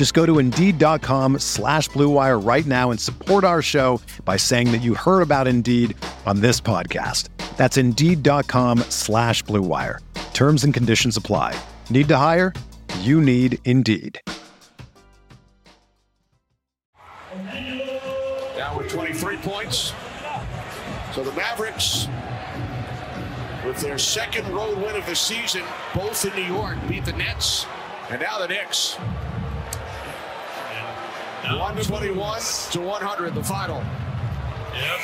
Just go to Indeed.com slash BlueWire right now and support our show by saying that you heard about Indeed on this podcast. That's Indeed.com slash BlueWire. Terms and conditions apply. Need to hire? You need Indeed. Now with 23 points. So the Mavericks, with their second road win of the season, both in New York, beat the Nets. And now the Knicks. 121 to 100, the final. Yep.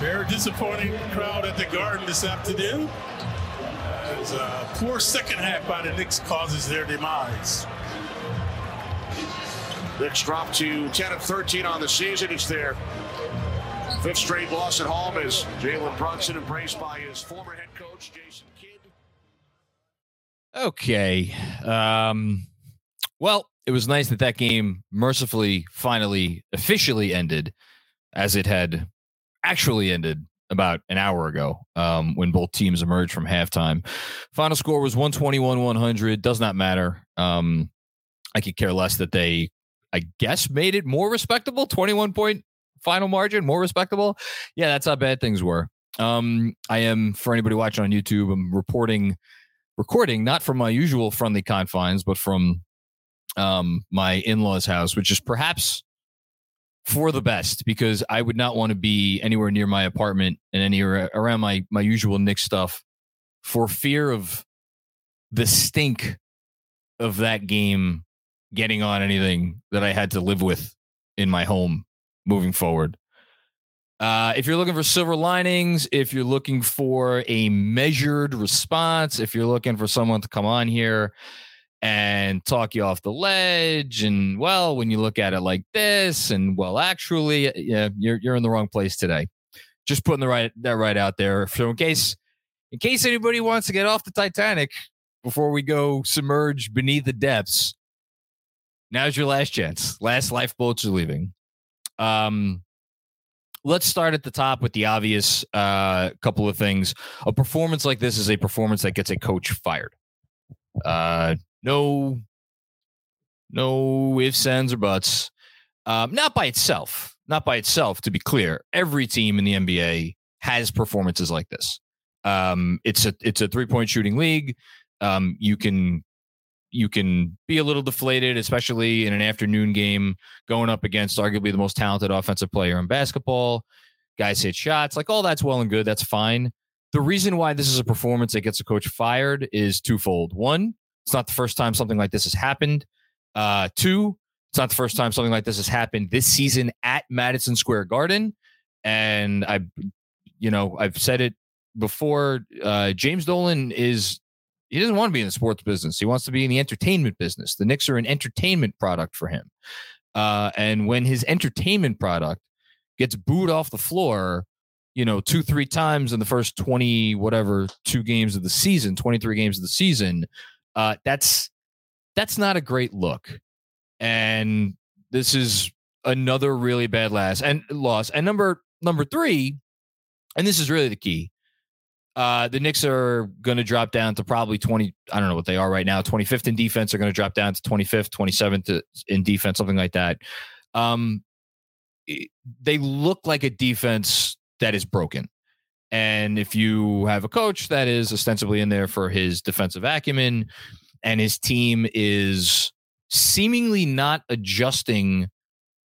Very disappointing crowd at the Garden this afternoon. As a poor second half by the Knicks causes their demise. Knicks dropped to 10 and 13 on the season. It's their fifth straight loss at home as Jalen Brunson embraced by his former head coach, Jason Kidd. Okay. Um, well, it was nice that that game mercifully, finally, officially ended as it had actually ended about an hour ago um, when both teams emerged from halftime. Final score was 121 100. Does not matter. Um, I could care less that they, I guess, made it more respectable 21 point final margin, more respectable. Yeah, that's how bad things were. Um, I am, for anybody watching on YouTube, I'm reporting, recording not from my usual friendly confines, but from um, my in-laws house which is perhaps for the best because i would not want to be anywhere near my apartment and anywhere around my my usual Knick stuff for fear of the stink of that game getting on anything that i had to live with in my home moving forward. Uh, if you're looking for silver linings, if you're looking for a measured response, if you're looking for someone to come on here and talk you off the ledge. And well, when you look at it like this, and well, actually, yeah, you're you're in the wrong place today. Just putting the right that right out there. So in case in case anybody wants to get off the Titanic before we go submerge beneath the depths, now's your last chance. Last lifeboats are leaving. Um let's start at the top with the obvious uh, couple of things. A performance like this is a performance that gets a coach fired. Uh, no, no ifs, ands, or buts. Um, not by itself. Not by itself. To be clear, every team in the NBA has performances like this. Um, it's a it's a three point shooting league. Um, you can you can be a little deflated, especially in an afternoon game going up against arguably the most talented offensive player in basketball. Guys hit shots, like all that's well and good. That's fine. The reason why this is a performance that gets a coach fired is twofold. One, it's not the first time something like this has happened. Uh, two, it's not the first time something like this has happened this season at Madison Square Garden. And I, you know, I've said it before. Uh, James Dolan is he doesn't want to be in the sports business. He wants to be in the entertainment business. The Knicks are an entertainment product for him. Uh, and when his entertainment product gets booed off the floor, you know, two, three times in the first 20, whatever, two games of the season, 23 games of the season, uh, that's that's not a great look, and this is another really bad last and loss. And number number three, and this is really the key. Uh, the Knicks are going to drop down to probably 20. I don't know what they are right now. 25th in defense are going to drop down to 25th, 27th in defense, something like that. Um, they look like a defense that is broken. And if you have a coach that is ostensibly in there for his defensive acumen and his team is seemingly not adjusting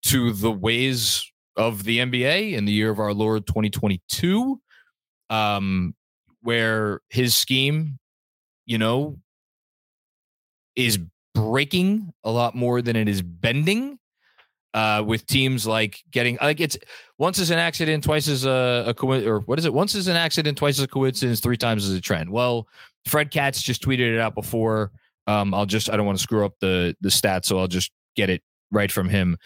to the ways of the NBA in the year of our Lord 2022, um, where his scheme, you know, is breaking a lot more than it is bending. Uh, with teams like getting like it's once is an accident, twice is a, a or what is it? Once is an accident, twice is a coincidence, three times is a trend. Well, Fred Katz just tweeted it out before. Um, I'll just I don't want to screw up the the stats, so I'll just get it right from him.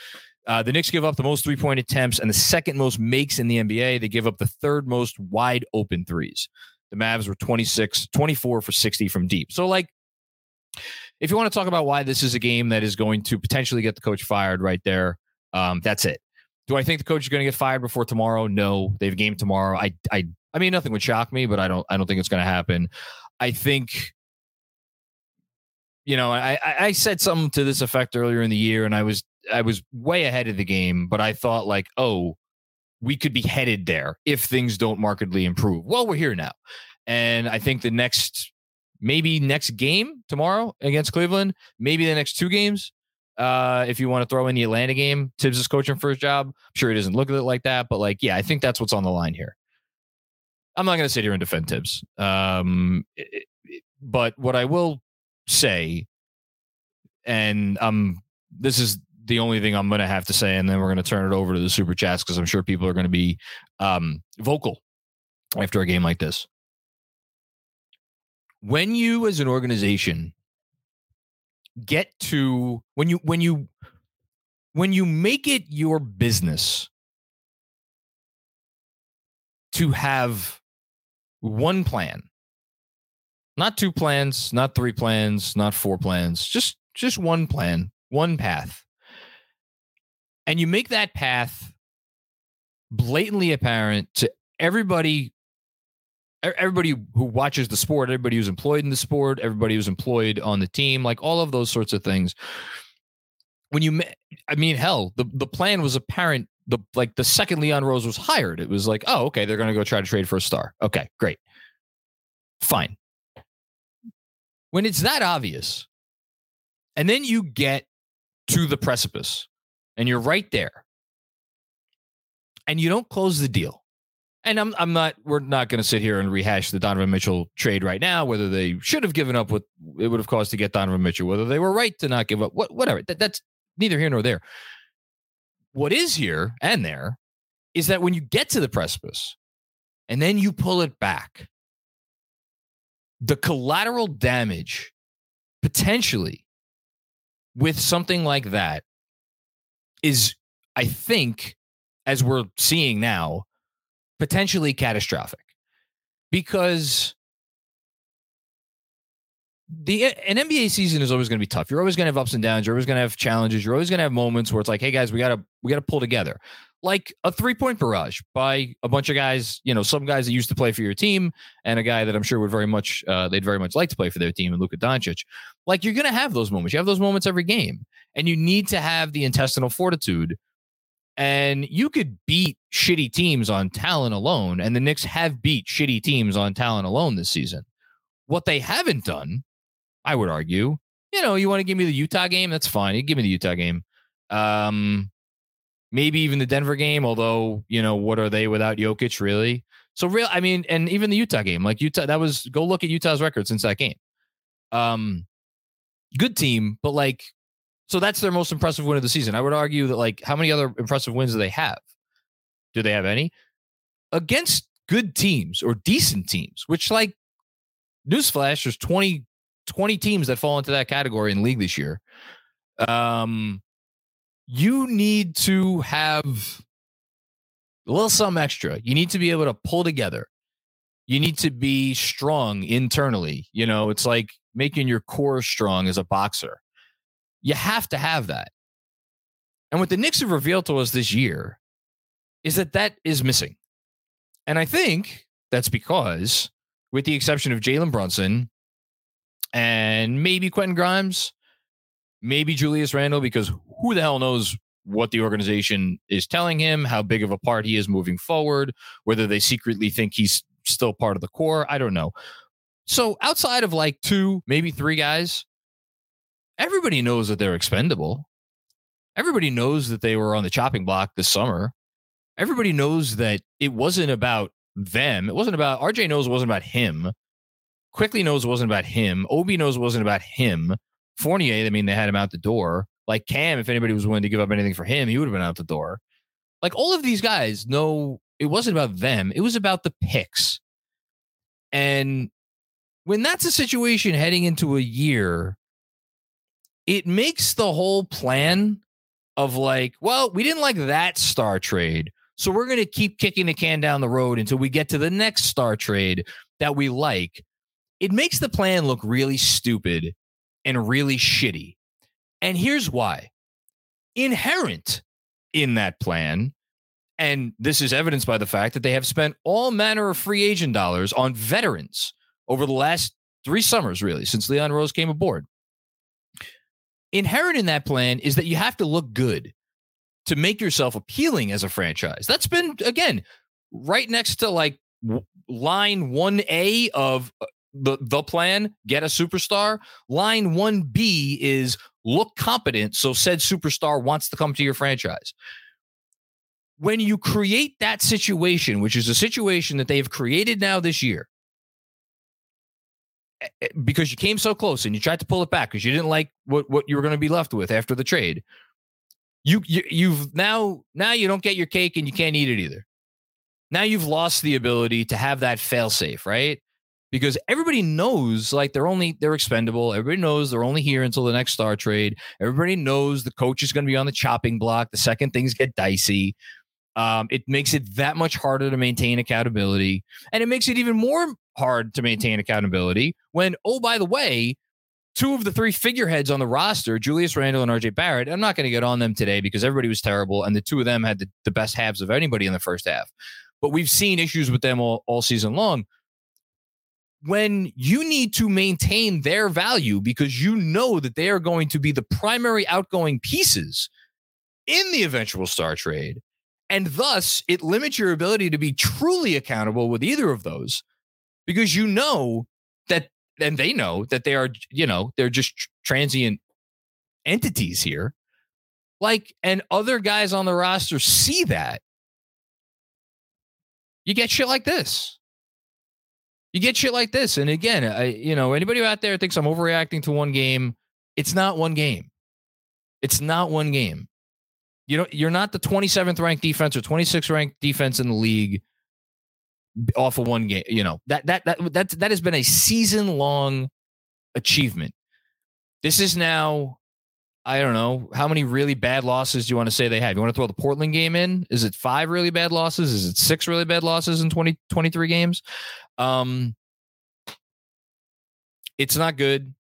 Uh, the Knicks give up the most three point attempts and the second most makes in the NBA. They give up the third most wide open threes. The Mavs were 26, 24 for 60 from deep. So, like, if you want to talk about why this is a game that is going to potentially get the coach fired right there, um, that's it. Do I think the coach is going to get fired before tomorrow? No, they have a game tomorrow. I, I, I mean, nothing would shock me, but I don't, I don't think it's going to happen. I think, you know, I, I said something to this effect earlier in the year, and I was I was way ahead of the game, but I thought like, oh, we could be headed there if things don't markedly improve. Well, we're here now. And I think the next maybe next game tomorrow against Cleveland, maybe the next two games. Uh, if you want to throw in the Atlanta game, Thibs is coaching for his job. I'm sure he doesn't look at it like that, but like, yeah, I think that's what's on the line here. I'm not going to sit here and defend Thibs. Um, but what I will say, and um, this is the only thing I'm going to have to say, and then we're going to turn it over to the super chats because I'm sure people are going to be um, vocal after a game like this. When you, as an organization, get to when you when you when you make it your business to have one plan not two plans not three plans not four plans just just one plan one path and you make that path blatantly apparent to everybody everybody who watches the sport everybody who's employed in the sport everybody who's employed on the team like all of those sorts of things. When you i mean hell the, the plan was apparent the like the second leon rose was hired it was like oh okay they're going to go try to trade for a star. Okay great. Fine. When it's that obvious and then you get to the precipice and you're right there and you don't close the deal and I'm I'm not we're not going to sit here and rehash the Donovan Mitchell trade right now whether they should have given up what it would have cost to get Donovan Mitchell whether they were right to not give up what whatever. That, that's neither here nor there. What is here and there is that when you get to the precipice and then you pull it back the collateral damage potentially with something like that is, I think, as we're seeing now, potentially catastrophic because the an NBA season is always going to be tough. You're always going to have ups and downs. You're always going to have challenges. You're always going to have moments where it's like, hey guys, we gotta we gotta pull together. Like a three point barrage by a bunch of guys, you know, some guys that used to play for your team, and a guy that I'm sure would very much uh, they'd very much like to play for their team, and Luka Doncic. Like you're going to have those moments. You have those moments every game, and you need to have the intestinal fortitude. And you could beat shitty teams on talent alone, and the Knicks have beat shitty teams on talent alone this season. What they haven't done I would argue. You know, you want to give me the Utah game? That's fine. You give me the Utah game. Um, maybe even the Denver game, although, you know, what are they without Jokic, really? So real, I mean, and even the Utah game, like Utah, that was go look at Utah's record since that game. Um, good team, but like, so that's their most impressive win of the season. I would argue that like, how many other impressive wins do they have? Do they have any against good teams or decent teams? Which like, newsflash, there's 20 20 teams that fall into that category in league this year. Um, you need to have a little some extra. You need to be able to pull together. You need to be strong internally. You know, it's like making your core strong as a boxer. You have to have that. And what the Knicks have revealed to us this year is that that is missing. And I think that's because, with the exception of Jalen Brunson, and maybe Quentin Grimes, maybe Julius Randle, because who the hell knows what the organization is telling him, how big of a part he is moving forward, whether they secretly think he's still part of the core. I don't know. So outside of like two, maybe three guys, everybody knows that they're expendable. Everybody knows that they were on the chopping block this summer. Everybody knows that it wasn't about them. It wasn't about RJ knows it wasn't about him. Quickley knows it wasn't about him. Obi knows it wasn't about him. Fournier, I mean, they had him out the door. Like Cam, if anybody was willing to give up anything for him, he would have been out the door. Like all of these guys know it wasn't about them. It was about the picks. And when that's a situation heading into a year, it makes the whole plan of like, well, we didn't like that star trade. So we're going to keep kicking the can down the road until we get to the next star trade that we like. It makes the plan look really stupid and really shitty. And here's why inherent in that plan, and this is evidenced by the fact that they have spent all manner of free agent dollars on veterans over the last three summers, really, since Leon Rose came aboard. Inherent in that plan is that you have to look good to make yourself appealing as a franchise. That's been, again, right next to like line 1A of uh, the the plan get a superstar line 1b is look competent so said superstar wants to come to your franchise when you create that situation which is a situation that they've created now this year because you came so close and you tried to pull it back because you didn't like what what you were going to be left with after the trade you, you you've now now you don't get your cake and you can't eat it either now you've lost the ability to have that fail safe right because everybody knows like they're only they're expendable. Everybody knows they're only here until the next star trade. Everybody knows the coach is going to be on the chopping block the second things get dicey. Um, it makes it that much harder to maintain accountability, and it makes it even more hard to maintain accountability when, oh, by the way, two of the three figureheads on the roster, Julius Randle and RJ Barrett, I'm not going to get on them today because everybody was terrible, and the two of them had the, the best halves of anybody in the first half. But we've seen issues with them all, all season long when you need to maintain their value because you know that they are going to be the primary outgoing pieces in the eventual star trade. And thus, it limits your ability to be truly accountable with either of those because you know that, and they know that they are, you know, they're just transient entities here. Like, and other guys on the roster see that. You get shit like this you get shit like this. And again, I, you know, anybody out there thinks I'm overreacting to one game, it's not one game. It's not one game. You know, you're not the 27th ranked defense or 26th ranked defense in the league off of one game. You know, that that that that that has been a season long achievement. This is now I don't know how many really bad losses do you want to say they have. You want to throw the Portland game in? Is it five really bad losses? Is it six really bad losses in 20, 23 games? Um, it's not good.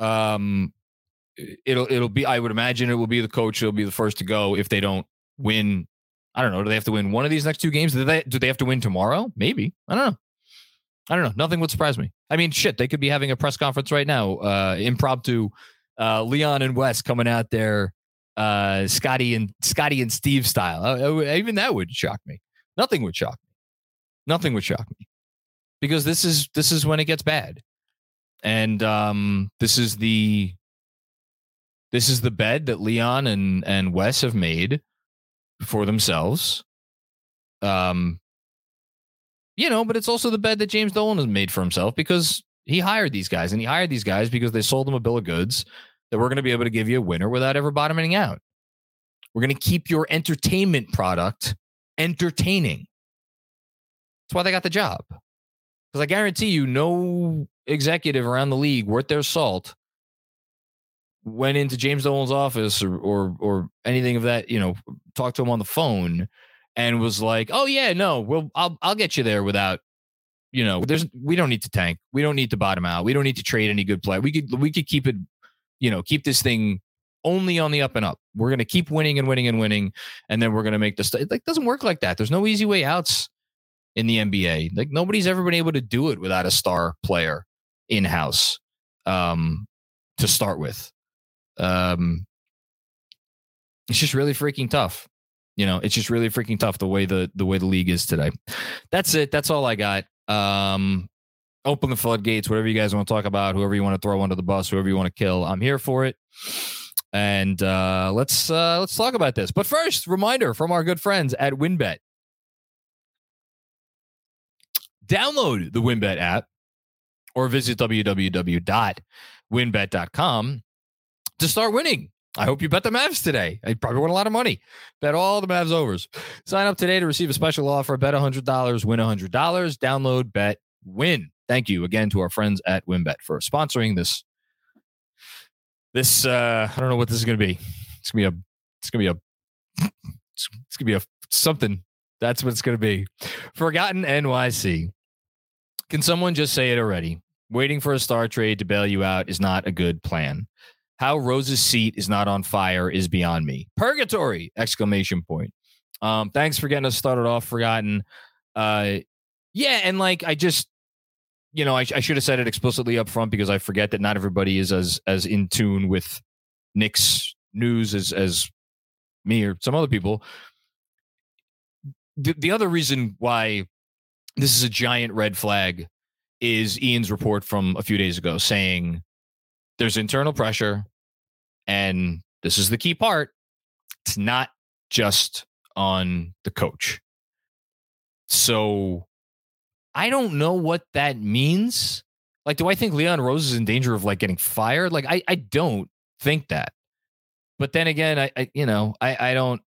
Um, it'll it'll be. I would imagine it will be the coach. It'll be the first to go if they don't win. I don't know. Do they have to win one of these next two games? Do they do they have to win tomorrow? Maybe. I don't know. I don't know. Nothing would surprise me. I mean, shit, they could be having a press conference right now, uh, impromptu. Uh, Leon and Wes coming out there, uh, Scotty and Scotty and Steve style. Uh, even that would shock me. Nothing would shock me. Nothing would shock me because this is this is when it gets bad, and um, this is the this is the bed that Leon and and Wes have made for themselves. Um, you know, but it's also the bed that James Dolan has made for himself because he hired these guys, and he hired these guys because they sold him a bill of goods that we're going to be able to give you a winner without ever bottoming out. We're going to keep your entertainment product entertaining. That's why they got the job. Because I guarantee you, no executive around the league worth their salt went into James Dolan's office or, or or anything of that, you know, talked to him on the phone and was like, "Oh yeah, no, well, I'll I'll get you there without, you know, there's we don't need to tank, we don't need to bottom out, we don't need to trade any good player. We could we could keep it, you know, keep this thing only on the up and up. We're gonna keep winning and winning and winning, and then we're gonna make this. It like doesn't work like that. There's no easy way outs in the NBA. Like nobody's ever been able to do it without a star player in house um, to start with. Um, it's just really freaking tough. You know, it's just really freaking tough the way the the way the league is today. That's it. That's all I got. Um, open the floodgates. Whatever you guys want to talk about, whoever you want to throw under the bus, whoever you want to kill, I'm here for it. And uh, let's uh, let's talk about this. But first, reminder from our good friends at WynnBET. download the WynnBET app or visit www.wynnbet.com to start winning. I hope you bet the Mavs today. I probably won a lot of money. Bet all the Mavs overs. Sign up today to receive a special offer. Bet $100, win $100. Download, bet, win. Thank you again to our friends at WynnBET for sponsoring this. This uh I don't know what this is going to be. It's going to be a it's going to be a it's going to be a something. That's what it's going to be. Forgotten NYC. Can someone just say it already? Waiting for a star trade to bail you out is not a good plan. How Rose's seat is not on fire is beyond me. Purgatory! Exclamation point. Um, thanks for getting us started off, Forgotten. Uh, yeah, and like I just, you know, I, I should have said it explicitly up front because I forget that not everybody is as as in tune with Knicks news as as me or some other people. The, the other reason why this is a giant red flag is Ian's report from a few days ago saying there's internal pressure. And this is the key part it's not just on the coach. So I don't know what that means. Like, do I think Leon Rose is in danger of like getting fired? Like, I, I don't think that. But then again, I, I you know, I, I don't,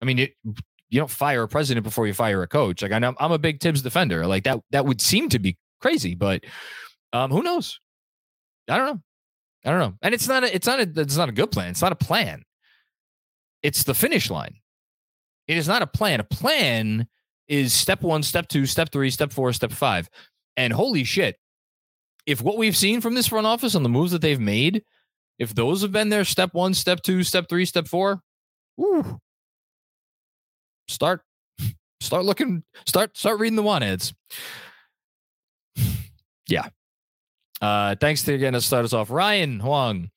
I mean, it, you don't fire a president before you fire a coach. Like I know I'm a big Thibs defender. Like that, that would seem to be crazy, but um, who knows? I don't know. I don't know. And it's not a, it's not a, it's not a good plan. It's not a plan. It's the finish line. It is not a plan. A plan is step one, step two, step three, step four, step five. And holy shit, if what we've seen from this front office and the moves that they've made, if those have been their step one, step two, step three, step four, woo, start, start looking, start, start reading the want ads. yeah, uh, thanks to again to start us off, Ryan Huang.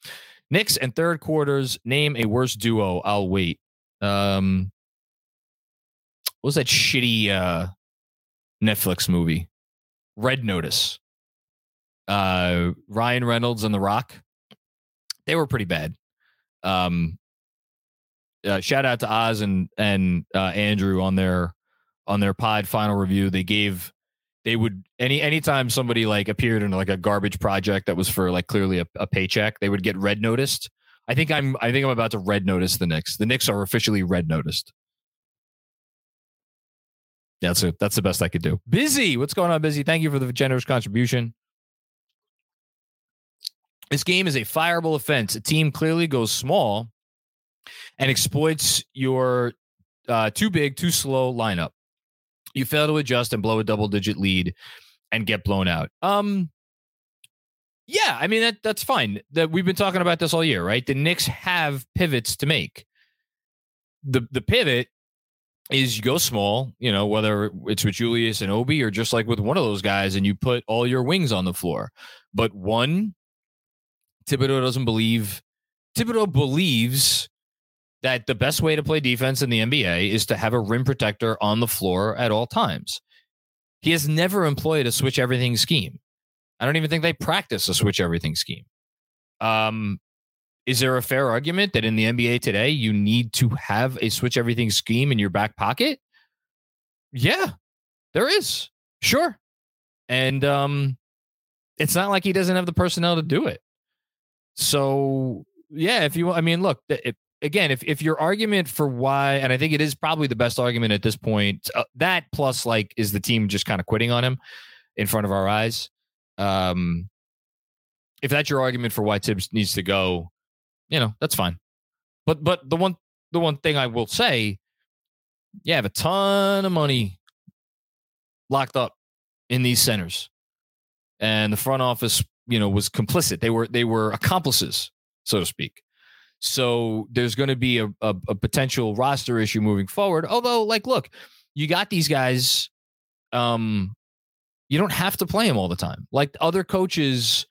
Knicks and third quarters. Name a worse duo. I'll wait. Um, what was that shitty uh, Netflix movie? Red Notice. Uh, Ryan Reynolds and The Rock. They were pretty bad. Um, uh, shout out to Oz and and uh, Andrew on their on their pod final review. They gave they would any anytime somebody like appeared in like a garbage project that was for like clearly a, a, paycheck, they would get red noticed. I think I'm I think I'm about to red notice the Knicks. The Knicks are officially red noticed. That's it. That's the best I could do. Busy, what's going on, Busy? Thank you for the generous contribution. This game is a fireable offense. A team clearly goes small and exploits your uh, too big, too slow lineup you fail to adjust and blow a double digit lead and get blown out. Um, yeah, I mean that that's fine. That we've been talking about this all year, right? The Knicks have pivots to make. The the pivot is you go small, you know, whether it's with Julius and Obi or just like with one of those guys, and you put all your wings on the floor. But one, Thibodeau doesn't believe. Thibodeau believes that the best way to play defense in the NBA is to have a rim protector on the floor at all times. He has never employed a switch everything scheme. I don't even think they practice a switch everything scheme. Um, is there a fair argument that in the NBA today you need to have a switch everything scheme in your back pocket? Yeah, there is. Sure. And um, it's not like he doesn't have the personnel to do it. So, yeah, if you, I mean, look, it, again, if if your argument for why, and I think it is probably the best argument at this point, uh, that plus like is the team just kind of quitting on him in front of our eyes. Um, if that's your argument for why Thibs needs to go, you know that's fine. But but the one the one thing I will say, you have a ton of money locked up in these centers, and the front office, you know, was complicit. They were they were accomplices, so to speak. So there's going to be a, a, a, potential roster issue moving forward. Although, like, look, you got these guys. Um, you don't have to play them all the time, like other coaches.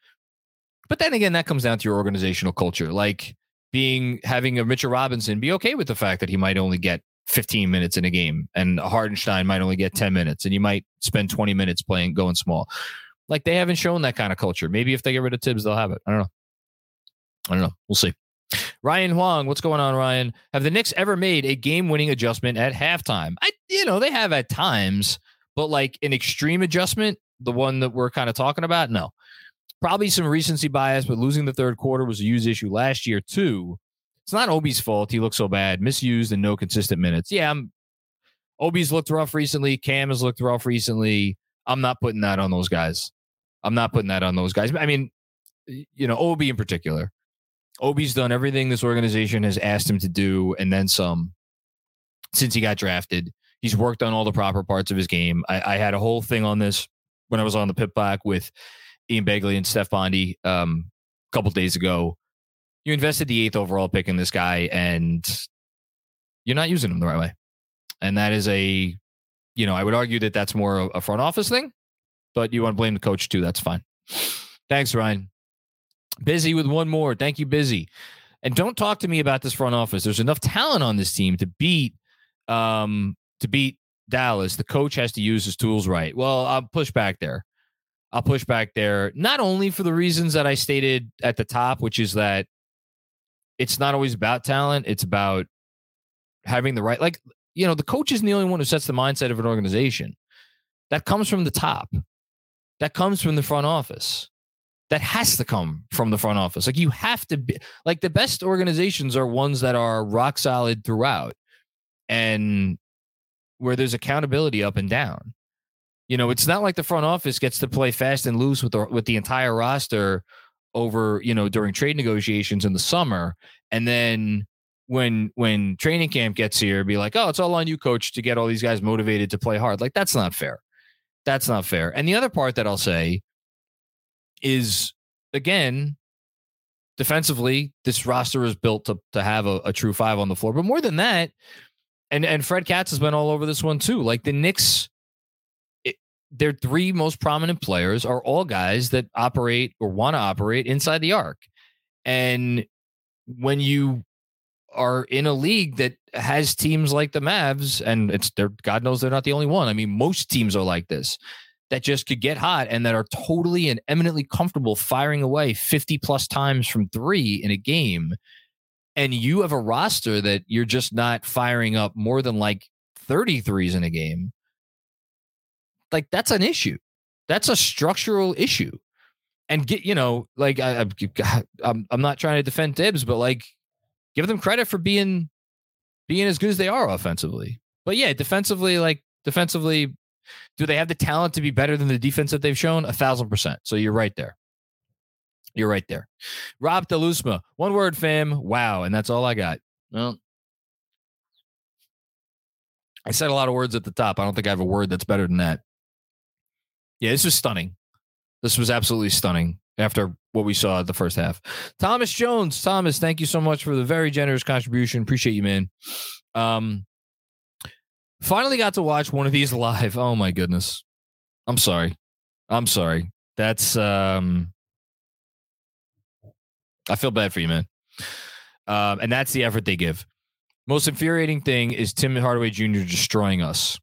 But then again, that comes down to your organizational culture. Like being having a Mitchell Robinson be okay with the fact that he might only get 15 minutes in a game, and Hartenstein might only get 10 minutes, and you might spend 20 minutes playing going small. Like they haven't shown that kind of culture. Maybe if they get rid of Thibs, they'll have it. I don't know. I don't know. We'll see. Ryan Huang, what's going on, Ryan? Have the Knicks ever made a game-winning adjustment at halftime? I, you know, they have at times, but like an extreme adjustment, the one that we're kind of talking about, no. Probably some recency bias, but losing the third quarter was a huge issue last year too. It's not Obi's fault. He looked so bad, misused, and no consistent minutes. Yeah, I'm, Obi's looked rough recently. Cam has looked rough recently. I'm not putting that on those guys. I'm not putting that on those guys. I mean, you know, Obi in particular. Obi's done everything this organization has asked him to do and then some since he got drafted. He's worked on all the proper parts of his game. I, I had a whole thing on this when I was on the pit back with Ian Begley and Steph Bondy um, a couple days ago. You invested the eighth overall pick in this guy, and you're not using him the right way. And that is a, you know, I would argue that that's more a front office thing, but you want to blame the coach too. That's fine. Thanks, Ryan. Busy with one more. Thank you, Busy. And don't talk to me about this front office. There's enough talent on this team to beat um to beat Dallas. The coach has to use his tools right. Well, I'll push back there. I'll push back there, not only for the reasons that I stated at the top, which is that it's not always about talent, it's about having the right like you know, the coach isn't the only one who sets the mindset of an organization. That comes from the top. That comes from the front office that has to come from the front office. Like you have to be like the best organizations are ones that are rock solid throughout and where there's accountability up and down. You know, it's not like the front office gets to play fast and loose with the with the entire roster over, you know, during trade negotiations in the summer and then when when training camp gets here be like, "Oh, it's all on you coach to get all these guys motivated to play hard." Like that's not fair. That's not fair. And the other part that I'll say is again defensively this roster is built to to have a, a, true five on the floor. But more than that and and fred katz has been all over this one too. Like the knicks their three most prominent players are all guys that operate or want to operate inside the arc. And when you are in a league that has teams like the Mavs, and it's they're God knows they're not the only one. I mean, most teams are like this that just could get hot and that are totally and eminently comfortable firing away 50 plus times from three in a game. And you have a roster that you're just not firing up more than like 33s in a game. Like that's an issue. That's a structural issue. And get, you know, like I, I'm, I'm not trying to defend Thibs, but like give them credit for being, being as good as they are offensively. But yeah, defensively, like defensively, do they have the talent to be better than the defense that they've shown? A thousand percent. So you're right there. You're right there. Rob Delusma, one word, fam. Wow. And that's all I got. Well, I said a lot of words at the top. I don't think I have a word that's better than that. Yeah, this was stunning. This was absolutely stunning after what we saw at the first half. Thomas Jones, Thomas, thank you so much for the very generous contribution. Appreciate you, man. Um, Finally got to watch one of these live. Oh my goodness. I'm sorry. I'm sorry. That's um I feel bad for you, man. Um, and that's the effort they give. Most infuriating thing is Tim Hardaway Jr. destroying us.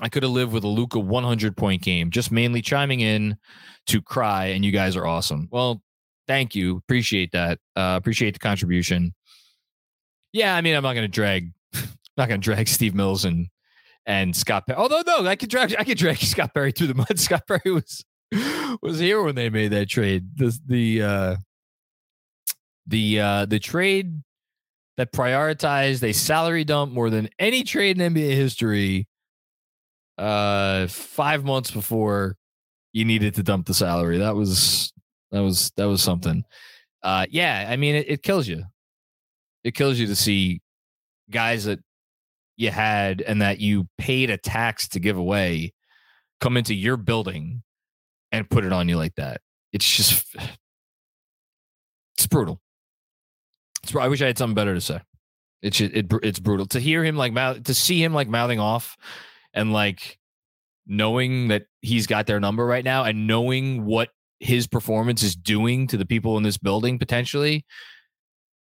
I could have lived with a Luka 100 point game, just mainly chiming in to cry, and you guys are awesome. Well, thank you. Appreciate that. Uh, appreciate the contribution. Yeah, I mean, I'm not going to drag not going to drag Steve Mills and and Scott Perry. Although no, I could drag I could drag Scott Perry through the mud. Scott Perry was was here when they made that trade. The the uh, the uh, the trade that prioritized a salary dump more than any trade in NBA history. Uh, five months before you needed to dump the salary. That was that was that was something. Uh, yeah, I mean, it, it kills you. It kills you to see guys that you had and that you paid a tax to give away come into your building and put it on you like that. It's just it's brutal. It's, I wish I had something better to say. It's it, it's brutal to hear him like mouth to see him like mouthing off and like knowing that he's got their number right now and knowing what his performance is doing to the people in this building potentially.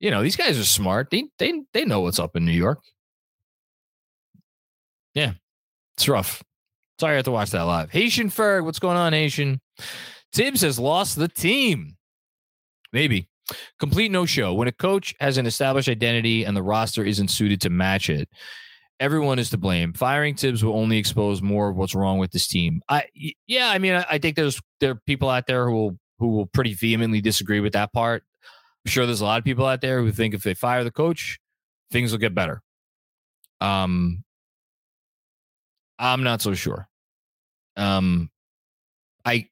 You know, these guys are smart. They they they know what's up in New York. Yeah, it's rough. Sorry I have to watch that live. Haitian Ferg, what's going on, Haitian? Thibs has lost the team. Maybe. Complete no show. When a coach has an established identity and the roster isn't suited to match it, everyone is to blame. Firing Thibs will only expose more of what's wrong with this team. I yeah, I mean, I, I think there's there are people out there who will who will pretty vehemently disagree with that part. I'm sure there's a lot of people out there who think if they fire the coach, things will get better. Um, I'm not so sure. Um, I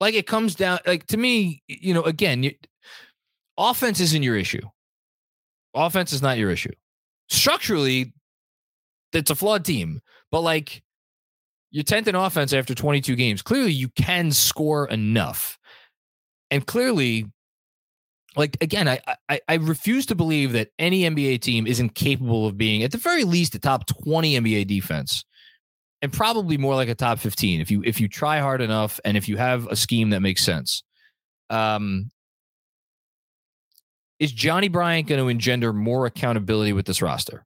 like it comes down like to me, you know, again, you, offense isn't your issue. Offense is not your issue. Structurally, it's a flawed team, but like you're 10th in offense after 22 games. Clearly, you can score enough. And clearly, like again, I, I I refuse to believe that any NBA team isn't capable of being at the very least a top 20 NBA defense and probably more like a top 15 if you if you try hard enough and if you have a scheme that makes sense. Um is Johnnie Bryant going to engender more accountability with this roster?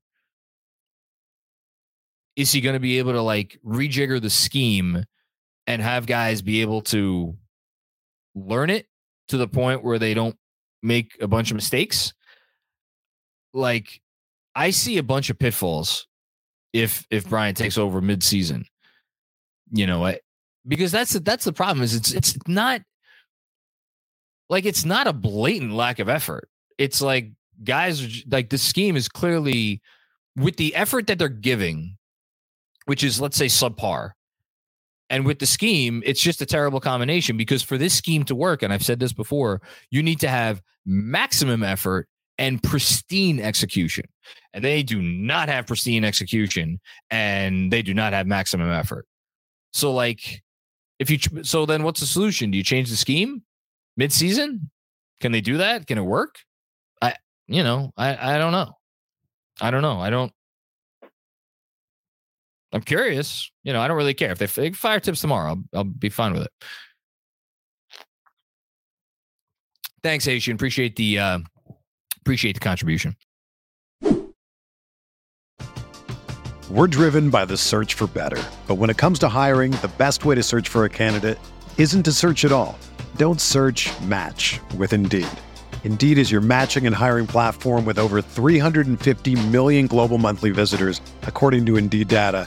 Is he going to be able to like rejigger the scheme and have guys be able to learn it to the point where they don't make a bunch of mistakes. Like I see a bunch of pitfalls if if Brian takes over midseason. You know, what? because that's that's the problem is it's it's not like it's not a blatant lack of effort. It's like guys like the scheme is clearly with the effort that they're giving, which is let's say subpar. And with the scheme, it's just a terrible combination because for this scheme to work, and I've said this before, you need to have maximum effort and pristine execution. And they do not have pristine execution and they do not have maximum effort. So, like, if you, so then what's the solution? Do you change the scheme mid season? Can they do that? Can it work? I, you know, I, I don't know. I don't know. I don't, I'm curious. You know, I don't really care if they fire Thibs tomorrow. I'll, I'll be fine with it. Thanks, Haitian. Appreciate the uh, appreciate the contribution. We're driven by the search for better, but when it comes to hiring, the best way to search for a candidate isn't to search at all. Don't search. Match with Indeed. Indeed is your matching and hiring platform with over 350 million global monthly visitors, according to Indeed data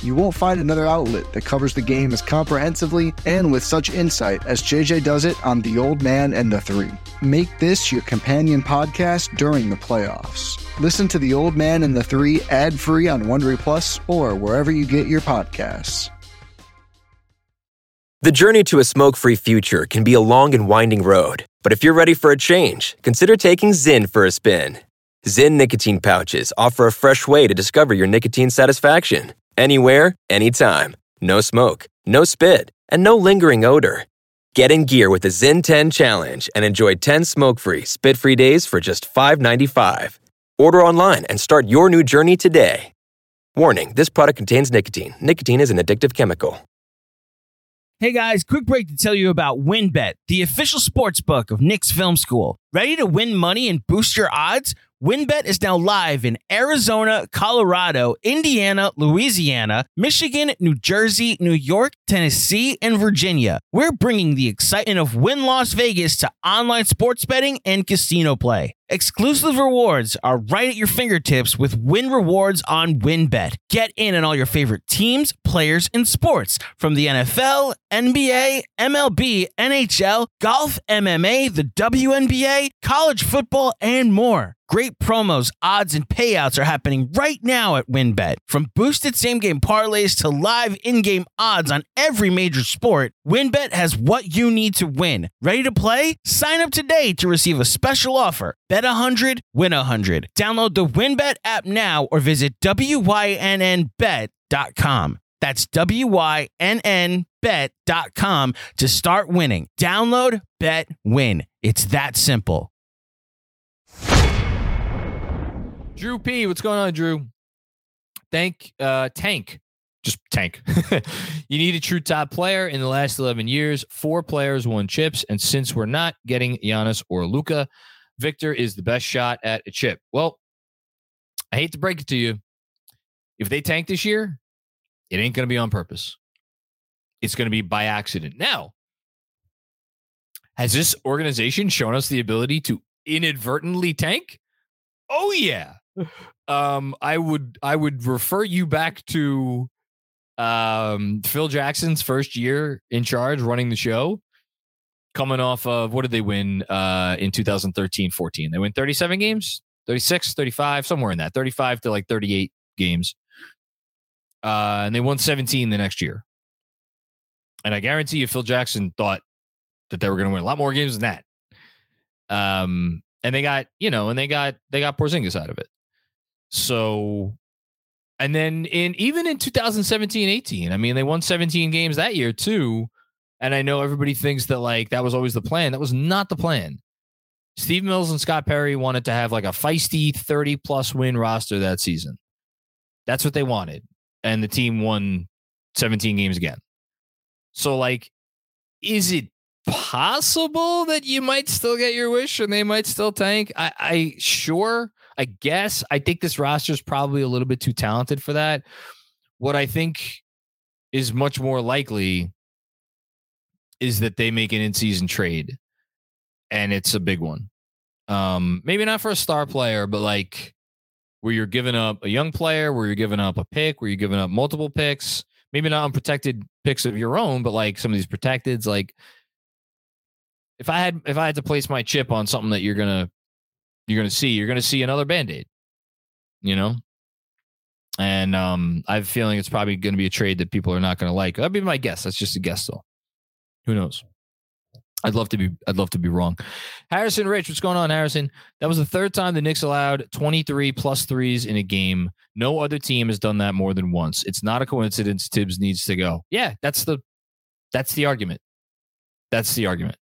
You won't find another outlet that covers the game as comprehensively and with such insight as JJ does it on The Old Man and the Three. Make this your companion podcast during the playoffs. Listen to The Old Man and the Three ad free on Wondery Plus or wherever you get your podcasts. The journey to a smoke free future can be a long and winding road, but if you're ready for a change, consider taking Zyn for a spin. Zyn nicotine pouches offer a fresh way to discover your nicotine satisfaction anywhere, anytime. No smoke, no spit, and no lingering odor. Get in gear with the Zyn 10 Challenge and enjoy 10 smoke free, spit free days for just $5.95. Order online and start your new journey today. Warning this product contains nicotine. Nicotine is an addictive chemical. Hey guys, quick break to tell you about WynnBET, the official sports book of Knicks Film School. Ready to win money and boost your odds? WynnBET is now live in Arizona, Colorado, Indiana, Louisiana, Michigan, New Jersey, New York, Tennessee, and Virginia. We're bringing the excitement of Wynn Las Vegas to online sports betting and casino play. Exclusive rewards are right at your fingertips with Wynn Rewards on WynnBET. Get in on all your favorite teams, players, and sports from the NFL, NBA, MLB, NHL, golf, MMA, the WNBA, college football, and more. Great promos, odds, and payouts are happening right now at WynnBET. From boosted same game parlays to live in game odds on every major sport, WynnBET has what you need to win. Ready to play? Sign up today to receive a special offer. Bet 100, win 100. Download the WynnBET app now or visit WYNNBet.com. That's W-Y-N-N bet.com to start winning. Download, bet, win. It's that simple. Drew P, what's going on, Drew? Thank uh tank. Just tank. you need a true top player in the last 11 years. Four players won chips. And since we're not getting Giannis or Luka, Victor is the best shot at a chip. Well, I hate to break it to you. If they tank this year, it ain't going to be on purpose. It's going to be by accident. Now, has this organization shown us the ability to inadvertently tank? Oh yeah. Um, I would I would refer you back to um, Phil Jackson's first year in charge running the show, coming off of what did they win uh, in 2013 14? They win 37 games, 36, 35, somewhere in that 35 to like 38 games. Uh, and they won 17 the next year. And I guarantee you, Phil Jackson thought that they were going to win a lot more games than that. Um, and they got, you know, and they got they got Porzingis out of it. So and then in even in 2017 18, I mean, they won 17 games that year too. And I know everybody thinks that like that was always the plan. That was not the plan. Steve Mills and Scott Perry wanted to have like a feisty 30 plus win roster that season. That's what they wanted. And the team won 17 games again. So, like, is it possible that you might still get your wish and they might still tank? I, I sure. I guess I think this roster is probably a little bit too talented for that. What I think is much more likely is that they make an in-season trade, and it's a big one. Um, maybe not for a star player, but like where you're giving up a young player, where you're giving up a pick, where you're giving up multiple picks, maybe not unprotected picks of your own, but like some of these protecteds, like if I had if I had to place my chip on something that you're gonna you're to see. You're to see another band aid, you know? And um, I have a feeling it's probably to be a trade that people are not to like. That'd be my guess. That's just a guess, though. Who knows? I'd love to be. I'd love to be wrong. Harrison Rich, what's going on, Harrison? That was the third time the Knicks allowed 23 plus threes in a game. No other team has done that more than once. It's not a coincidence. Thibs needs to go. Yeah, that's the. That's the argument. That's the argument.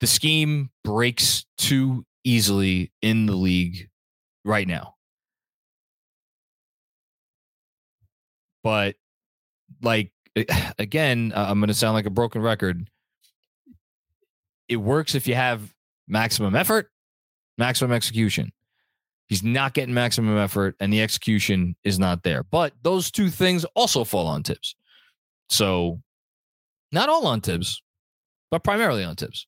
The scheme breaks too easily in the league right now. But like again, I'm going to sound like a broken record. It works if you have maximum effort, maximum execution. He's not getting maximum effort, and the execution is not there. But those two things also fall on Thibs. So, not all on Thibs, but primarily on Thibs,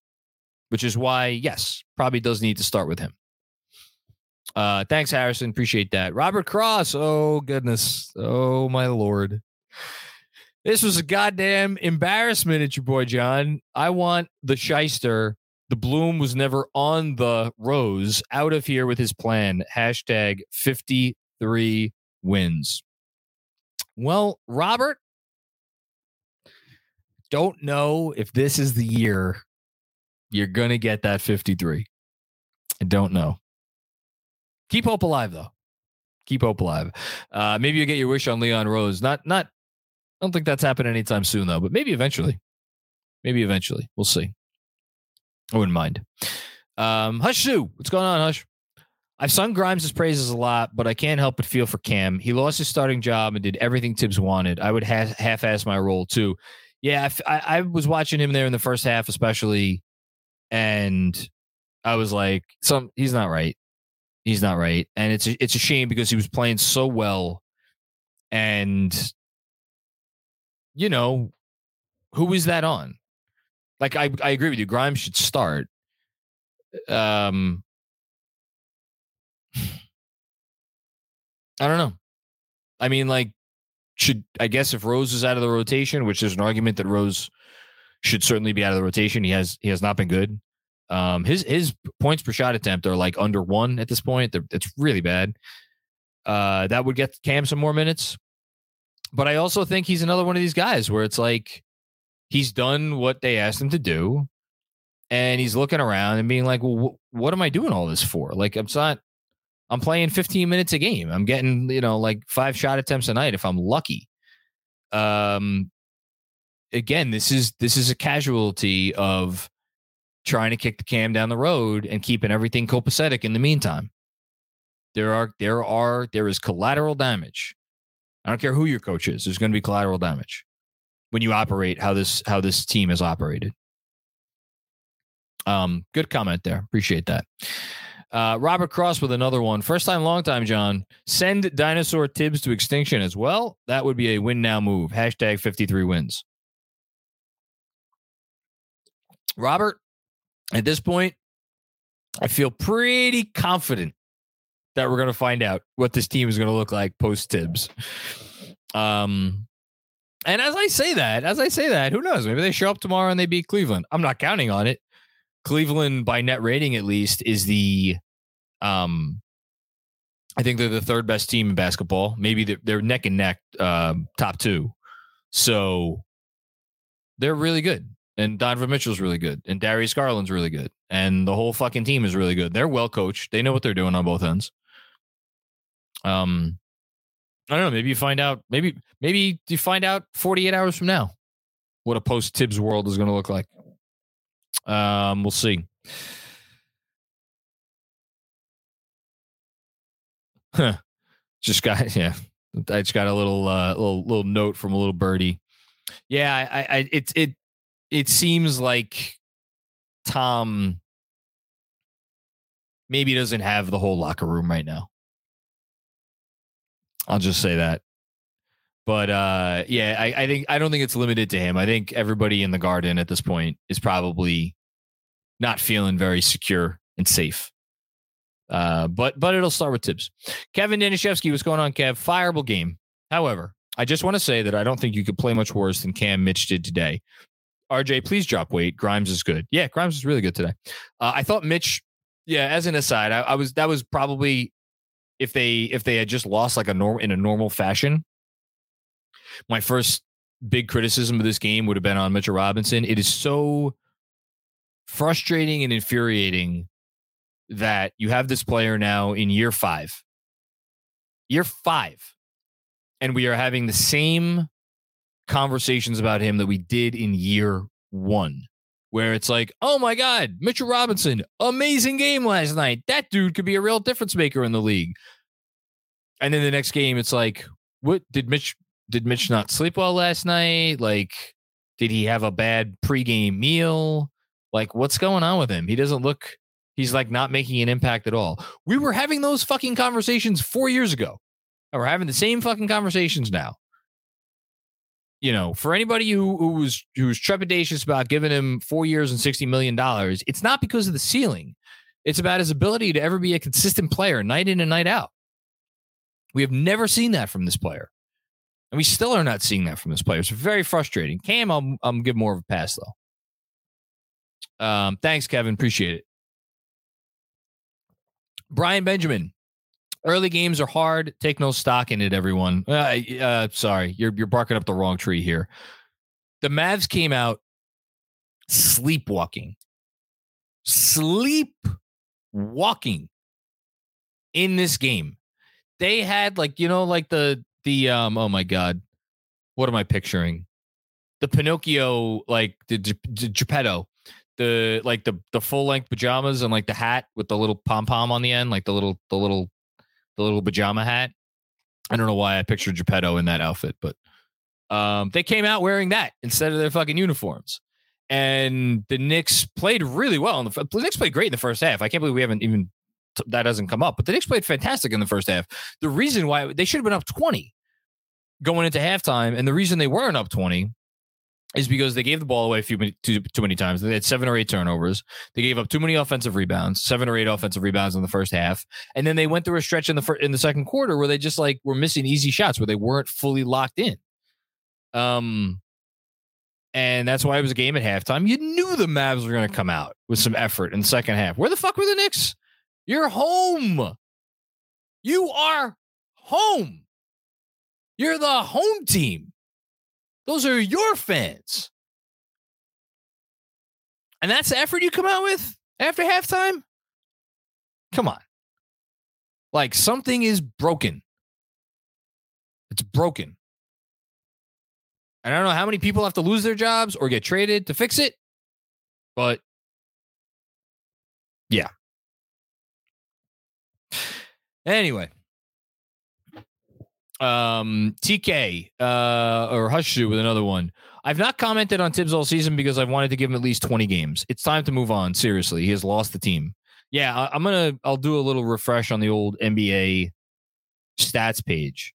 which is why, yes, probably does need to start with him. Uh, thanks, Harrison. Appreciate that. Robert Cross. Oh, goodness. Oh, my Lord. This was a goddamn embarrassment at your boy, John. I want the shyster. The bloom was never on the rose out of here with his plan. Hashtag 53 wins. Well, Robert, don't know if this is the year you're going to get that 53. I don't know. Keep hope alive, though. Keep hope alive. Uh, maybe you get your wish on Leon Rose. Not, not, I don't think that's happening anytime soon, though, but maybe eventually. Maybe eventually. We'll see. I wouldn't mind. Um, Hush Sue, what's going on, Hush? I've sung Grimes' praises a lot, but I can't help but feel for Cam. He lost his starting job and did everything Thibs wanted. I would ha- half ass my role too. Yeah, I, I was watching him there in the first half, especially, and I was like, "Some he's not right. He's not right." And it's a, it's a shame because he was playing so well, and you know, who is that on? Like I I agree with you. Grimes should start. Um, I don't know. I mean, like, should I guess if Rose is out of the rotation, which there's an argument that Rose should certainly be out of the rotation. He has he has not been good. Um, his his points per shot attempt are like under one at this point. They're, it's really bad. Uh, that would get Cam some more minutes, but I also think he's another one of these guys where it's like he's done what they asked him to do, and he's looking around and being like, "Well, wh- what am I doing all this for? Like, I'm not I'm playing 15 minutes a game. I'm getting, you know, like five shot attempts a night if I'm lucky. Um again, this is this is a casualty of trying to kick the cam down the road and keeping everything copacetic in the meantime. There are there are there is collateral damage. I don't care who your coach is. There's going to be collateral damage when you operate how this how this team has operated. Um, good comment there. Appreciate that. Uh, Robert Cross with another one. First time, long time, John. Send dinosaur Thibs to extinction as well. That would be a win now move. Hashtag 53 wins. Robert, at this point, I feel pretty confident that we're going to find out what this team is going to look like post Thibs. Um, and as I say that, as I say that, who knows? Maybe they show up tomorrow and they beat Cleveland. I'm not counting on it. Cleveland by net rating at least is the um I think they're the third best team in basketball. Maybe they're, they're neck and neck um, top two. So they're really good. And Donovan Mitchell's really good. And Darius Garland's really good. And the whole fucking team is really good. They're well coached. They know what they're doing on both ends. Um I don't know. Maybe you find out. Maybe maybe you find out 48 hours from now what a post Thibs world is going to look like. Um, we'll see. Huh. Just got yeah. I just got a little uh little little note from a little birdie. Yeah, I, I it it it seems like Tom maybe doesn't have the whole locker room right now. I'll just say that. But uh yeah, I, I think I don't think it's limited to him. I think everybody in the garden at this point is probably not feeling very secure and safe. Uh, but but it'll start with Thibs. Kevin Danishevsky, what's going on, Kev? Fireable game. However, I just want to say that I don't think you could play much worse than Cam Mitch did today. RJ, please drop weight. Grimes is good. Yeah, Grimes is really good today. Uh, I thought Mitch. Yeah, as an aside, I, I was that was probably if they if they had just lost like a norm in a normal fashion. My first big criticism of this game would have been on Mitchell Robinson. It is so frustrating and infuriating that you have this player now in year five. Year five. And we are having the same conversations about him that we did in year one, where it's like, oh my God, Mitchell Robinson, amazing game last night. That dude could be a real difference maker in the league. And then the next game, it's like, what did Mitch did Mitch not sleep well last night? Like, did he have a bad pregame meal? Like, what's going on with him? He doesn't look He's like not making an impact at all. We were having those fucking conversations four years ago. And we're having the same fucking conversations now. You know, for anybody who, who was who's trepidatious about giving him four years and sixty million dollars, it's not because of the ceiling. It's about his ability to ever be a consistent player, night in and night out. We have never seen that from this player, and we still are not seeing that from this player. It's very frustrating. Cam, I'll, I'll give more of a pass though. Um, thanks, Kevin. Appreciate it. Brian Benjamin. Early games are hard. Take no stock in it, everyone. Uh, uh, sorry, you're you're barking up the wrong tree here. The Mavs came out sleepwalking, sleepwalking in this game. They had like you know like the the um oh my god, what am I picturing? The Pinocchio like the, the Geppetto the like the the full length pajamas and like the hat with the little pom pom on the end, like the little the little the little pajama hat. I don't know why I pictured Geppetto in that outfit, but Um, they came out wearing that instead of their fucking uniforms. And the Knicks played really well. the, the Knicks played great in the first half. I can't believe we haven't even that doesn't come up. But the Knicks played fantastic in the first half. The reason why they should have been up 20 going into halftime, and the reason they weren't up 20 is because they gave the ball away a few too, too many times. They had seven or eight turnovers. They gave up too many offensive rebounds, seven or eight offensive rebounds in the first half, and then they went through a stretch in the fir- in the second quarter where they just like were missing easy shots where they weren't fully locked in. Um, and that's why it was a game at halftime. You knew the Mavs were going to come out with some effort in the second half. Where the fuck were the Knicks? You're home. You are home. You're the home team. Those are your fans. And that's the effort you come out with after halftime? Come on. Like something is broken. It's broken. And I don't know how many people have to lose their jobs or get traded to fix it, but yeah. Anyway, um, TK uh, or Hushu with another one. I've not commented on Thibs all season because I've wanted to give him at least 20 games. It's time to move on. Seriously, he has lost the team. Yeah, I, I'm gonna. I'll do a little refresh on the old NBA stats page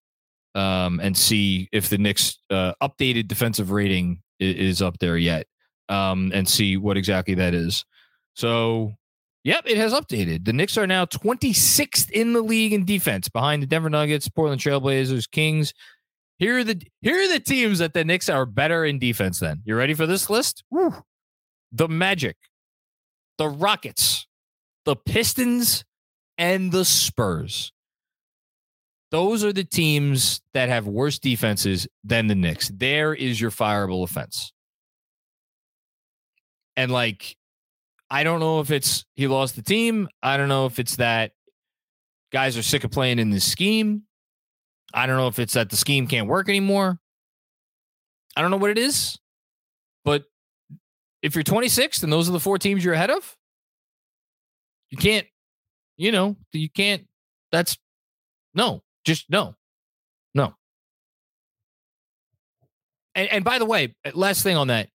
um, and see if the Knicks uh, updated defensive rating is, is up there yet, um, and see what exactly that is. So, yep, it has updated. The Knicks are now 26th in the league in defense, behind the Denver Nuggets, Portland Trailblazers, Kings. Here are the here are the teams that the Knicks are better in defense. Then you ready for this list? Woo. The Magic, the Rockets, the Pistons, and the Spurs. Those are the teams that have worse defenses than the Knicks. There is your fireable offense. And like, I don't know if it's he lost the team. I don't know if it's that guys are sick of playing in this scheme. I don't know if it's that the scheme can't work anymore. I don't know what it is. But if you're 26th and those are the four teams you're ahead of, you can't, you know, you can't, that's no. Just no, no. And and by the way, last thing on that,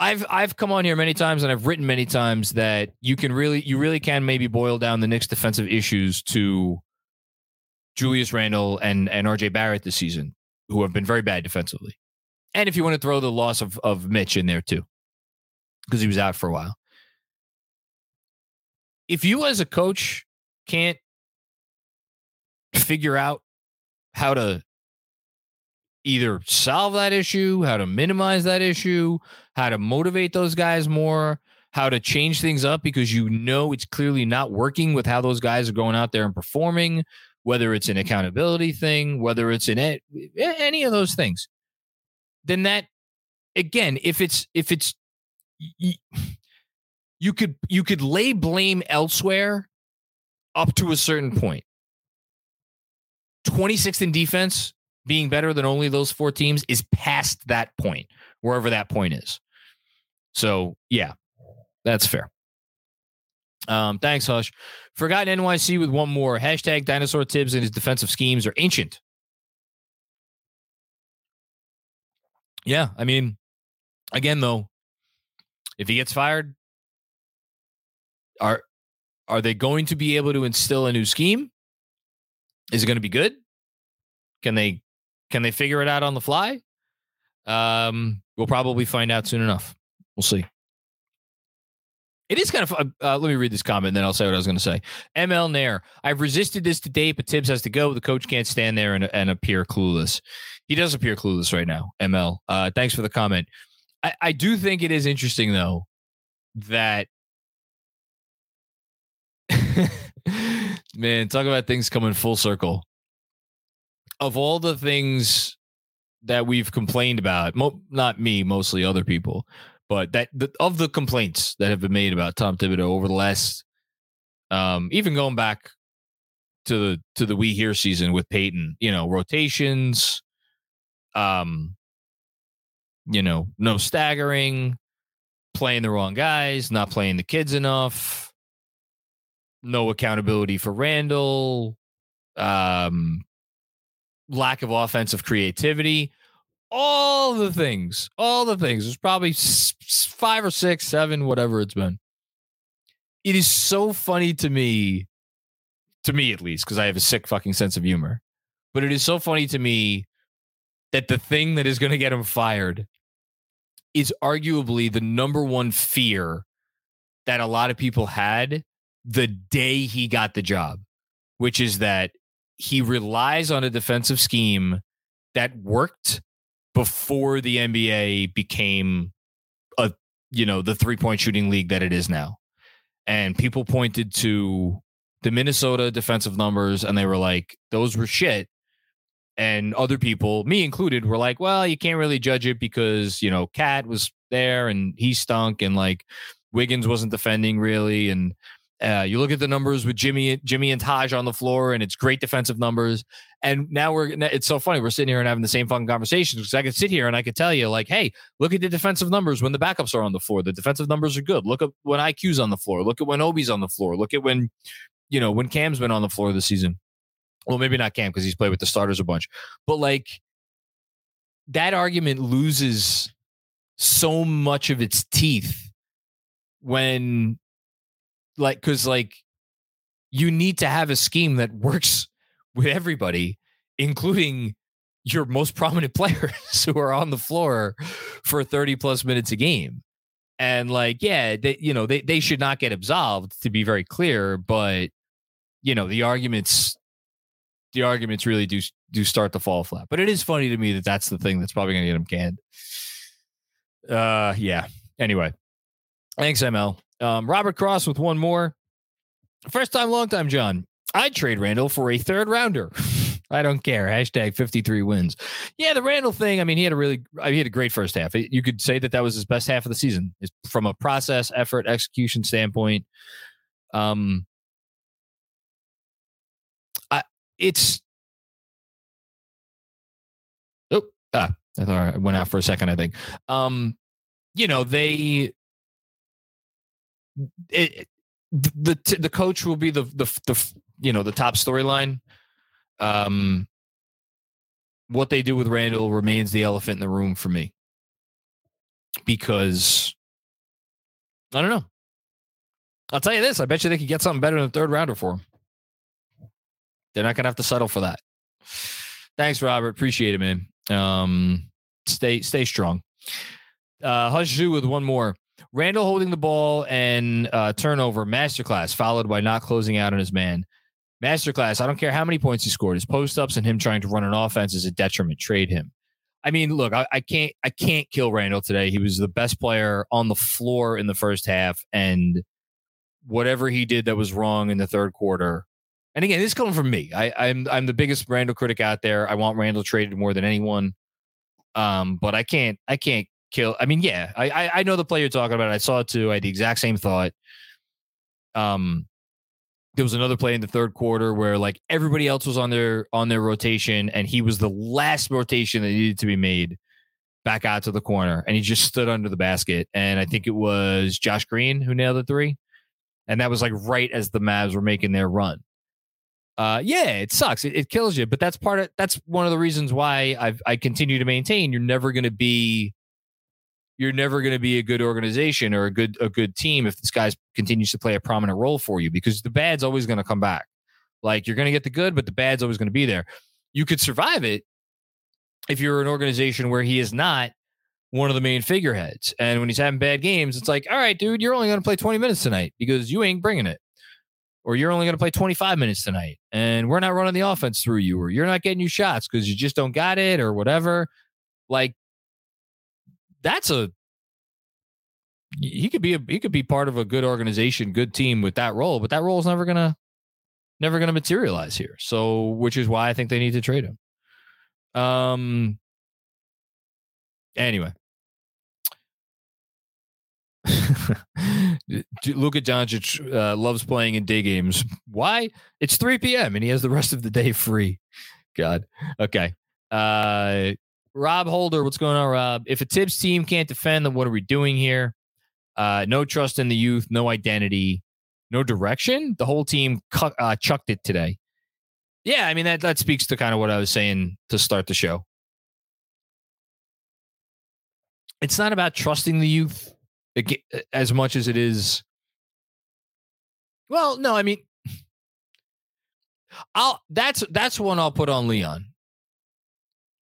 I've I've come on here many times and I've written many times that you can really you really can maybe boil down the Knicks' defensive issues to Julius Randle and and RJ Barrett this season, who have been very bad defensively. And if you want to throw the loss of of Mitch in there too, because he was out for a while. If you as a coach can't figure out how to either solve that issue, how to minimize that issue, how to motivate those guys more, how to change things up because you know it's clearly not working with how those guys are going out there and performing, whether it's an accountability thing, whether it's an any of those things. Then that again, if it's if it's you could you could lay blame elsewhere up to a certain point. 26th in defense, being better than only those four teams is past that point, wherever that point is. So, yeah, that's fair. Um, thanks, Hush. Forgotten NYC with one more. Hashtag dinosaur Thibs and his defensive schemes are ancient. Yeah, I mean, again, though, if he gets fired, are are they going to be able to instill a new scheme? Is it going to be good? Can they can they figure it out on the fly? Um, we'll probably find out soon enough. We'll see. It is kind of. Uh, uh let me read this comment, and then I'll say what I was going to say. ML Nair, I've resisted this to date, but Thibs has to go. The coach can't stand there and, and appear clueless. He does appear clueless right now. ML, uh, thanks for the comment. I, I do think it is interesting though that Man, talk about things coming full circle. Of all the things that we've complained about, mo- not me, mostly other people, but that the, of the complaints that have been made about Tom Thibodeau over the last, um, even going back to the to the we here season with Payton, you know, rotations, um, you know, no staggering, playing the wrong guys, not playing the kids enough no accountability for Randle, Um, lack of offensive creativity, all the things, all the things. There's probably five or six, seven, whatever it's been. It is so funny to me, to me at least, because I have a sick fucking sense of humor. But it is so funny to me that the thing that is going to get him fired is arguably the number one fear that a lot of people had the day he got the job, which is that he relies on a defensive scheme that worked before the NBA became a you know the three point shooting league that it is now. And people pointed to the Minnesota defensive numbers and they were like, those were shit. And other people, me included, were like, well, you can't really judge it because, you know, KAT was there and he stunk and like Wiggins wasn't defending really. And uh, you look at the numbers with Jimmy, Jimmy and Taj on the floor, and it's great defensive numbers. And now we're it's so funny we're sitting here and having the same fucking conversations because I could sit here and I could tell you like, hey, look at the defensive numbers when the backups are on the floor. The defensive numbers are good. Look at when IQ's on the floor. Look at when Obi's on the floor. Look at when you know when Cam's been on the floor this season. Well, maybe not Cam because he's played with the starters a bunch, but like that argument loses so much of its teeth when like because like you need to have a scheme that works with everybody including your most prominent players who are on the floor for 30 plus minutes a game. And like yeah they you know they, they should not get absolved to be very clear but you know the arguments the arguments really do do start to fall flat. But it is funny to me that that's the thing that's probably going to get them canned. Uh yeah. Anyway. Thanks ml um, Robert Cross with one more. First time, long time, John. I'd trade Randle for a third rounder. I don't care. Hashtag 53 wins. Yeah, the Randle thing. I mean, he had a really, he had a great first half. You could say that that was his best half of the season from a process, effort, execution standpoint. Um, I, it's, oh, ah, I thought I went out for a second, I think. Um, you know, they, it, the the coach will be the the the you know the top storyline. Um, what they do with Randle remains the elephant in the room for me because I don't know. I'll tell you this: I bet you they could get something better than a third rounder for him. They're not gonna have to settle for that. Thanks, Robert. Appreciate it, man. Um, stay stay strong. Uh, Hush with one more. Randle holding the ball and uh, turnover, masterclass, followed by not closing out on his man. Masterclass, I don't care how many points he scored. His post ups and him trying to run an offense is a detriment. Trade him. I mean, look, I, I, can't I can't kill Randle today. He was the best player on the floor in the first half, and whatever he did that was wrong in the third quarter. And again, this is coming from me. I, I'm I'm the biggest Randle critic out there. I want Randle traded more than anyone. Um, but I can't I can't kill. I mean, yeah, I, I, I know the play you're talking about. I saw it too. I had the exact same thought. Um, there was another play in the third quarter where like everybody else was on their on their rotation, and he was the last rotation that needed to be made back out to the corner, and he just stood under the basket. And I think it was Josh Green who nailed the three, and that was like right as the Mavs were making their run. Uh, yeah, it sucks. It, it kills you, but that's part of that's one of the reasons why I've I continue to maintain you're never going to be you're never going to be a good organization or a good a good team if this guy continues to play a prominent role for you because the bad's always going to come back. Like you're going to get the good, but the bad's always going to be there. You could survive it if you're an organization where he is not one of the main figureheads. And when he's having bad games, it's like, all right, dude, you're only going to play 20 minutes tonight because you ain't bringing it. Or you're only going to play 25 minutes tonight and we're not running the offense through you, or you're not getting you shots because you just don't got it or whatever. Like that's a he could be a he could be part of a good organization, good team with that role, but that role is never gonna never gonna materialize here. So, which is why I think they need to trade him. Um. Anyway. Luka Doncic uh, loves playing in day games. Why? It's 3 p.m. and he has the rest of the day free. God. Okay. Uh, Rob Holder, what's going on, Rob? If a Thibs team can't defend, then what are we doing here? Uh, no trust in the youth, no identity, no direction. The whole team cu- uh, chucked it today. Yeah, I mean that that speaks to kind of what I was saying to start the show. It's not about trusting the youth as much as it is. Well, no, I mean, I'll that's that's one I'll put on Leon.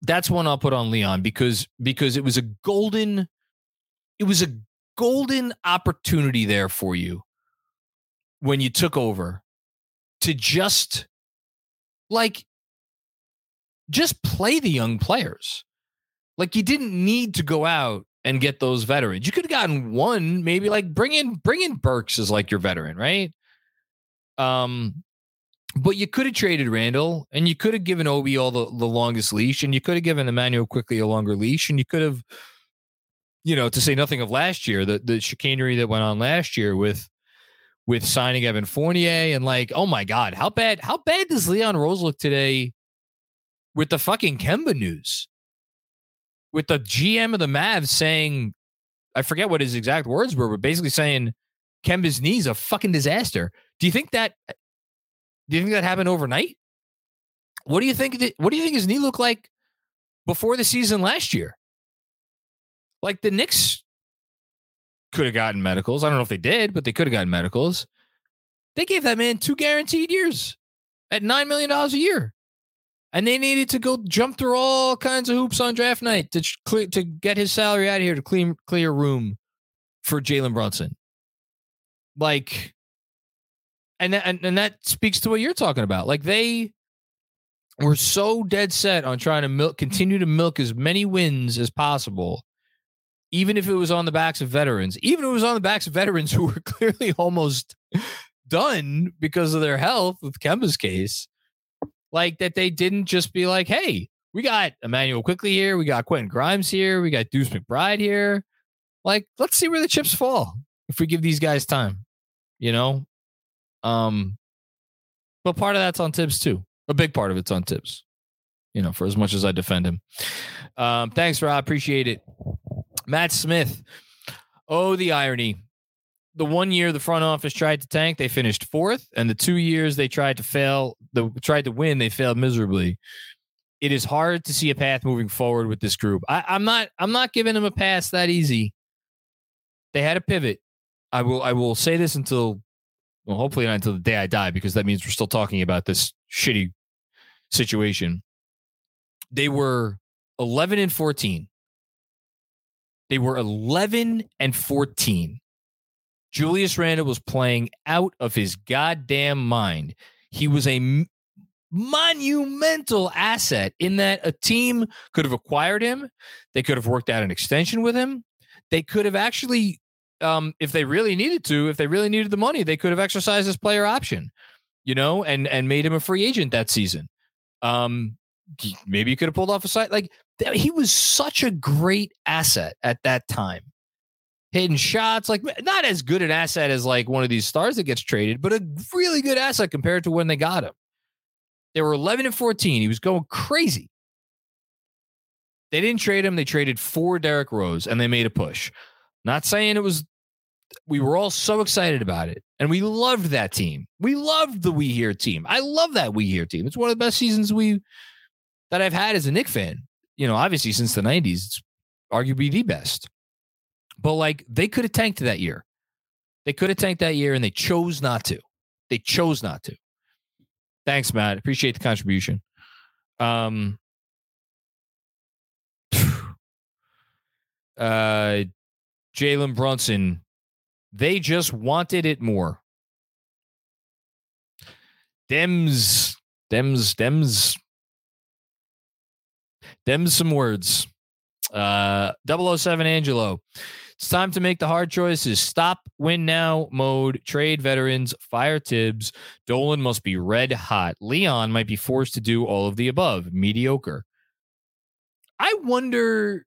That's one I'll put on Leon because because it was a golden, it was a golden opportunity there for you when you took over to just like just play the young players. Like you didn't need to go out and get those veterans. You could have gotten one, maybe like bring in bring in Burks as like your veteran, right? Um, but you could have traded Randle and you could have given Obi all the, the longest leash and you could have given Immanuel Quickley a longer leash and you could have, you know, to say nothing of last year, the the chicanery that went on last year with with signing Evan Fournier and like, oh my God, how bad, how bad does Leon Rose look today with the fucking Kemba news? With the GM of the Mavs saying, I forget what his exact words were, but basically saying Kemba's knee's a fucking disaster. Do you think that do you think that happened overnight? What do you think that, what do you think his knee looked like before the season last year? Like the Knicks could have gotten medicals. I don't know if they did, but they could have gotten medicals. They gave that man two guaranteed years at $9 million a year. And they needed to go jump through all kinds of hoops on draft night to clear, to get his salary out of here to clear, clear room for Jalen Brunson. Like, and that, and, and that speaks to what you're talking about. Like they were so dead set on trying to milk, continue to milk as many wins as possible even if it was on the backs of veterans, even if it was on the backs of veterans who were clearly almost done because of their health with Kemba's case, like that they didn't just be like, hey, we got Immanuel Quickley here, we got Quentin Grimes here, we got Deuce McBride here. Like, let's see where the chips fall if we give these guys time, you know? Um, but part of that's on Thibs too. A big part of it's on Thibs, you know, for as much as I defend him. Um, thanks, Rob. Appreciate it. Matt Smith. Oh, the irony. The one year the front office tried to tank, they finished fourth, and the two years they tried to fail, the tried to win, they failed miserably. It is hard to see a path moving forward with this group. I, I'm not. I'm not giving them a pass that easy. They had a pivot. I will. I will say this until, well, hopefully not until the day I die, because that means we're still talking about this shitty situation. They were 11 and 14 they were 11 and 14. Julius Randle was playing out of his goddamn mind. He was a monumental asset in that a team could have acquired him. They could have worked out an extension with him. They could have actually, um, if they really needed to, if they really needed the money, they could have exercised this player option, you know, and and made him a free agent that season. Um, maybe you could have pulled off a site like he was such a great asset at that time. Hitting shots, like not as good an asset as like one of these stars that gets traded, but a really good asset compared to when they got him. They were 11 and 14. He was going crazy. They didn't trade him. They traded for Derrick Rose and they made a push. Not saying it was, we were all so excited about it. And we loved that team. We loved the We Here team. I love that We Here team. It's one of the best seasons we that I've had as a Knick fan you know, obviously since the 90s, it's arguably the best. But like they could have tanked that year. They could have tanked that year and they chose not to. They chose not to. Thanks, Matt. Appreciate the contribution. Um uh Jalen Brunson, they just wanted it more. Dems, Dems, Dems dems. some words. Uh, 007 Angelo. It's time to make the hard choices. Stop win now mode. Trade veterans. Fire Thibs. Dolan must be red hot. Leon might be forced to do all of the above. Mediocre. I wonder.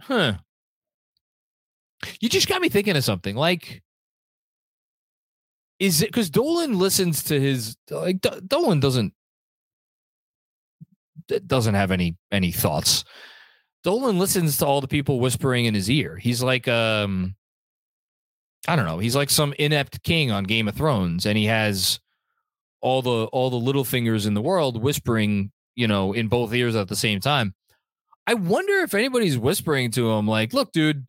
Huh. You just got me thinking of something. Like, is it because Dolan listens to his like Dolan doesn't doesn't have any any thoughts. Dolan listens to all the people whispering in his ear. He's like um I don't know, he's like some inept king on Game of Thrones and he has all the all the little fingers in the world whispering, you know, in both ears at the same time. I wonder if anybody's whispering to him like, "Look, dude,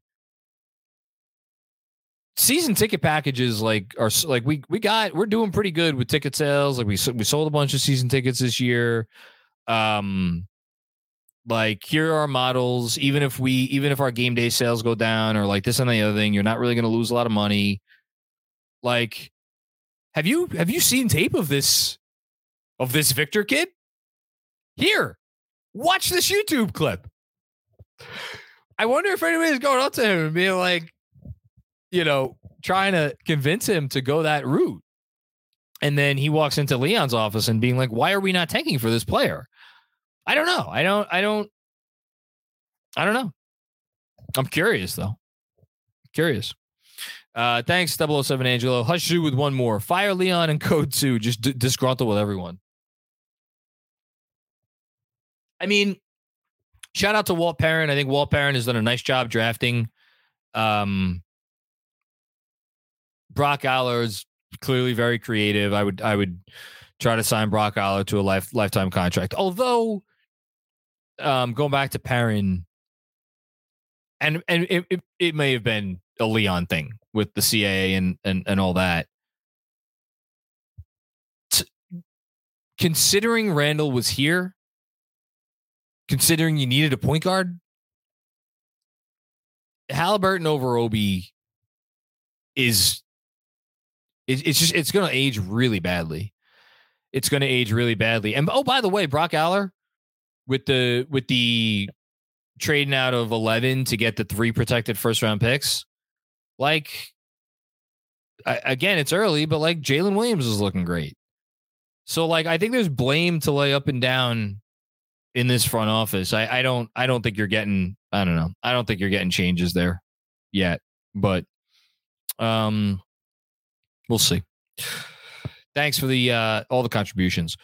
season ticket packages like are like we we got we're doing pretty good with ticket sales. Like we we sold a bunch of season tickets this year. Um like here are our models even if we even if our game day sales go down or like this and the other thing you're not really going to lose a lot of money like have you have you seen tape of this of this victor kid here watch this youtube clip i wonder if anybody's going up to him and being like you know trying to convince him to go that route and then he walks into leon's office and being like why are we not tanking for this player I don't know. I don't. I don't. I don't know. I'm curious though. Curious. Uh, thanks, 007 Angelo. Hush you with one more. Fire Leon and Code 2. Just d- disgruntled with everyone. I mean, shout out to Walt Perrin. I think Walt Perrin has done a nice job drafting. Um, Brock Aller is clearly very creative. I would I would try to sign Brock Aller to a life lifetime contract. Although um, going back to Perrin, and and it, it, it may have been a Leon thing with the CAA and and and all that. T- considering Randle was here, considering you needed a point guard, Halliburton over Obi is it, it's just it's going to age really badly. It's going to age really badly. And oh, by the way, Brock Aller, with the with the trading out of 11 to get the three protected first round picks like I, again it's early but like jalen williams is looking great so like i think there's blame to lay up and down in this front office i, I don't i don't think you're getting i don't know i don't think you're getting changes there yet but um we'll see. Thanks for the uh all the contributions